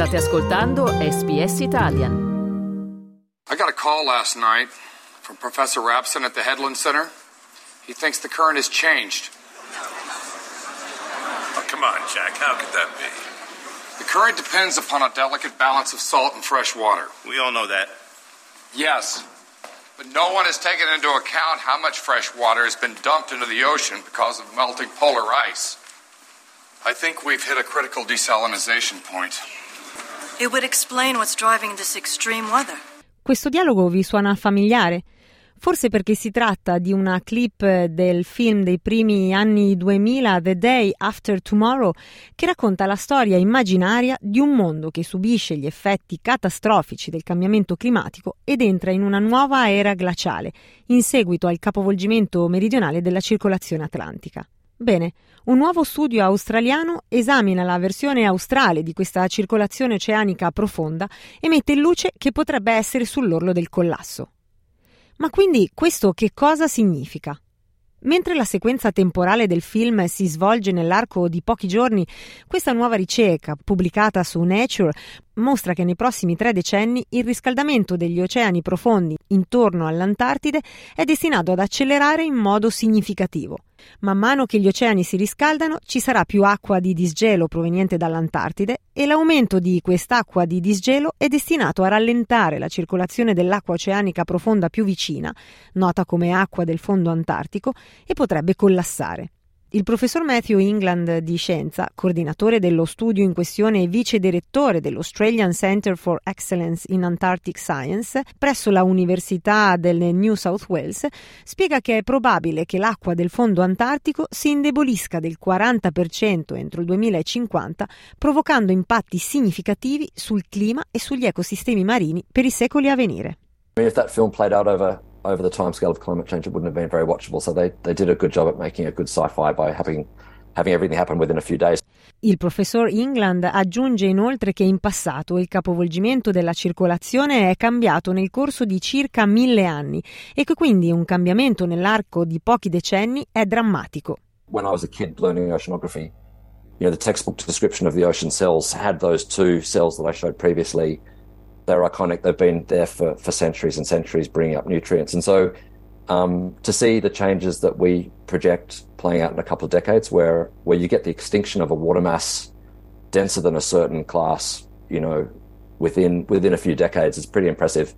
State ascoltando SBS Italian. I got a call last night from Professor Rapson at the Headland Center. He thinks the current has changed. Oh, come on, Jack. How could that be? The current depends upon a delicate balance of salt and fresh water. We all know that. Yes, but no one has taken into account how much fresh water has been dumped into the ocean because of melting polar ice. I think we've hit a critical desalinization point. Questo dialogo vi suona familiare? Forse perché si tratta di una clip del film dei primi anni 2000 The Day After Tomorrow che racconta la storia immaginaria di un mondo che subisce gli effetti catastrofici del cambiamento climatico ed entra in una nuova era glaciale in seguito al capovolgimento meridionale della circolazione atlantica. Bene, un nuovo studio australiano esamina la versione australe di questa circolazione oceanica profonda e mette in luce che potrebbe essere sull'orlo del collasso. Ma quindi questo che cosa significa? Mentre la sequenza temporale del film si svolge nell'arco di pochi giorni, questa nuova ricerca, pubblicata su Nature, mostra che nei prossimi tre decenni il riscaldamento degli oceani profondi intorno all'Antartide è destinato ad accelerare in modo significativo. Man mano che gli oceani si riscaldano ci sarà più acqua di disgelo proveniente dall'Antartide e l'aumento di quest'acqua di disgelo è destinato a rallentare la circolazione dell'acqua oceanica profonda più vicina, nota come acqua del fondo antartico, e potrebbe collassare. Il professor Matthew England di Scienza, coordinatore dello studio in questione e vice direttore dell'Australian Center for Excellence in Antarctic Science presso la Università del New South Wales, spiega che è probabile che l'acqua del fondo antartico si indebolisca del 40% entro il 2050, provocando impatti significativi sul clima e sugli ecosistemi marini per i secoli a venire. I mean, over the timescale of climate change, it wouldn't have been very watchable. So they, they did a good job at making a good sci-fi by having having everything happen within a few days. Il professor England aggiunge inoltre che in passato il capovolgimento della circolazione è cambiato nel corso di circa mille anni e che quindi un cambiamento nell'arco di pochi decenni è drammatico. When I was a kid learning oceanography, you know, the textbook description of the ocean cells had those two cells that I showed previously they're iconic. They've been there for, for centuries and centuries, bringing up nutrients. And so um, to see the changes that we project playing out in a couple of decades, where where you get the extinction of a water mass denser than a certain class, you know, within within a few decades, is pretty impressive.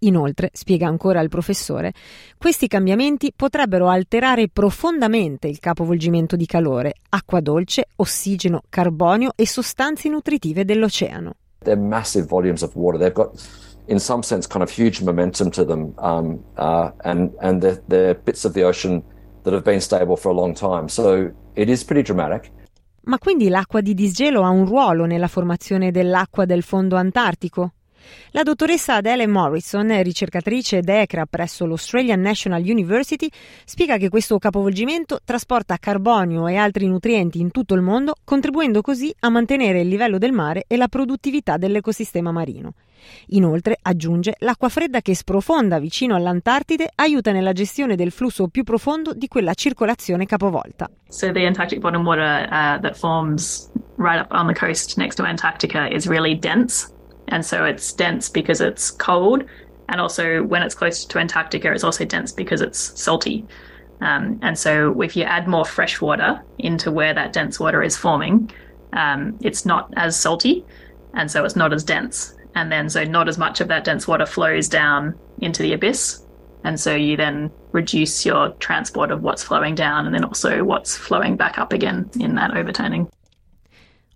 Inoltre, spiega ancora il professore, questi cambiamenti potrebbero alterare profondamente il capovolgimento di calore, acqua dolce, ossigeno, carbonio e sostanze nutritive dell'oceano. They're massive volumes of water. They've got, in some sense, kind of huge momentum to them, um, uh, and and they're, they're bits of the ocean that have been stable for a long time. So it is pretty dramatic. Ma quindi l'acqua di disgelo ha un ruolo nella formazione dell'acqua del fondo antartico? La dottoressa Adele Morrison, ricercatrice DECRA presso l'Australian National University, spiega che questo capovolgimento trasporta carbonio e altri nutrienti in tutto il mondo, contribuendo così a mantenere il livello del mare e la produttività dell'ecosistema marino. Inoltre, aggiunge, l'acqua fredda che sprofonda vicino all'Antartide aiuta nella gestione del flusso più profondo di quella circolazione capovolta. So the Antarctic bottom water uh, that forms right up on the coast next to Antarctica is really dense And so it's dense because it's cold. And also, when it's close to Antarctica, it's also dense because it's salty. Um, and so, if you add more fresh water into where that dense water is forming, um, it's not as salty. And so, it's not as dense. And then, so not as much of that dense water flows down into the abyss. And so, you then reduce your transport of what's flowing down and then also what's flowing back up again in that overturning.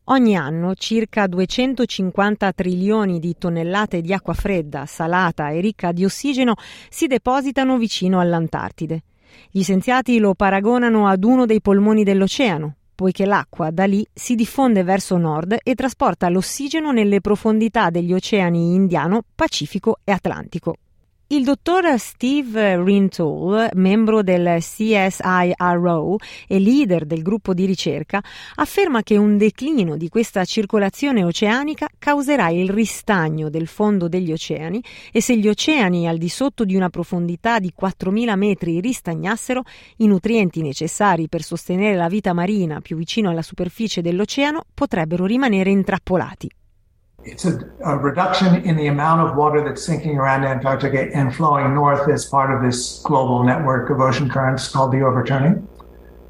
Ogni anno circa 250 trilioni di tonnellate di acqua fredda, salata e ricca di ossigeno si depositano vicino all'Antartide. Gli scienziati lo paragonano ad uno dei polmoni dell'oceano, poiché l'acqua da lì si diffonde verso nord e trasporta l'ossigeno nelle profondità degli oceani Indiano, Pacifico e Atlantico. Il dottor Steve Rintoul, membro del CSIRO e leader del gruppo di ricerca, afferma che un declino di questa circolazione oceanica causerà il ristagno del fondo degli oceani e se gli oceani al di sotto di una profondità di 4.000 metri ristagnassero, i nutrienti necessari per sostenere la vita marina più vicino alla superficie dell'oceano potrebbero rimanere intrappolati. It's a, a, reduction in the amount of water that's sinking around Antarctica and flowing north as part of this global network of ocean currents called the overturning.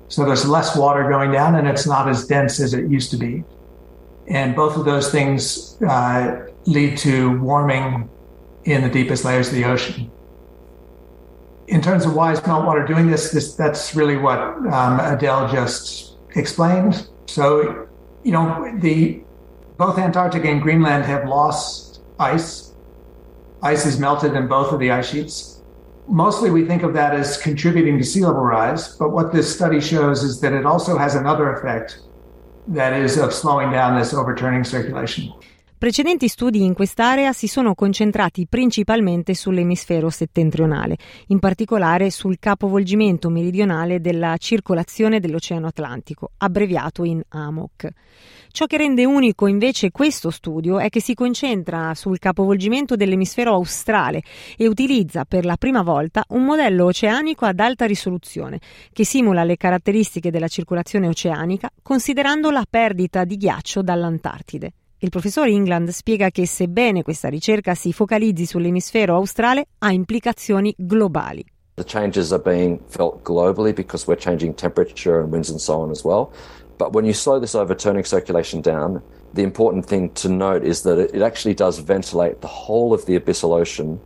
So there's less water going down and it's not as dense as it used to be. And both of those things uh, lead to warming in the deepest layers of the ocean. In terms of why is meltwater doing this, this that's really what um, Adele just explained. So, you know, the both Antarctica and Greenland have lost ice. Ice is melted in both of the ice sheets. Mostly we think of that as contributing to sea level rise, but what this study shows is that it also has another effect that is of slowing down this overturning circulation. Precedenti studi in quest'area si sono concentrati principalmente sull'emisfero settentrionale, in particolare sul capovolgimento meridionale della circolazione dell'Oceano Atlantico, abbreviato in AMOC. Ciò che rende unico invece questo studio è che si concentra sul capovolgimento dell'emisfero australe e utilizza per la prima volta un modello oceanico ad alta risoluzione che simula le caratteristiche della circolazione oceanica considerando la perdita di ghiaccio dall'Antartide. Il professor England spiega che sebbene questa ricerca si focalizzi sull'emisfero australe, ha implicazioni globali. The changes are being felt globally because we're changing temperature and winds and so on as well. But when you slow this overturning circulation down, the important thing to note is that it actually does ventilate the whole of the abyssal ocean.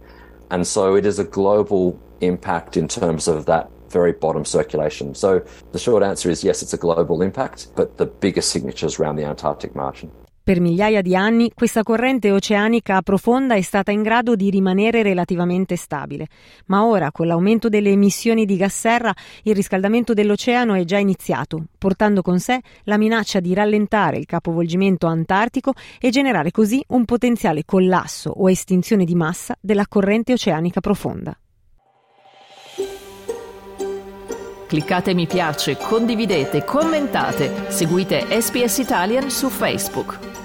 And so it is a global impact in terms of that very bottom circulation. So the short answer is yes, it's a global impact, but the biggest signature is around the Antarctic margin. Per migliaia di anni questa corrente oceanica profonda è stata in grado di rimanere relativamente stabile, ma ora con l'aumento delle emissioni di gas serra il riscaldamento dell'oceano è già iniziato, portando con sé la minaccia di rallentare il capovolgimento antartico e generare così un potenziale collasso o estinzione di massa della corrente oceanica profonda. Cliccate mi piace, condividete, commentate, seguite SPS Italian su Facebook.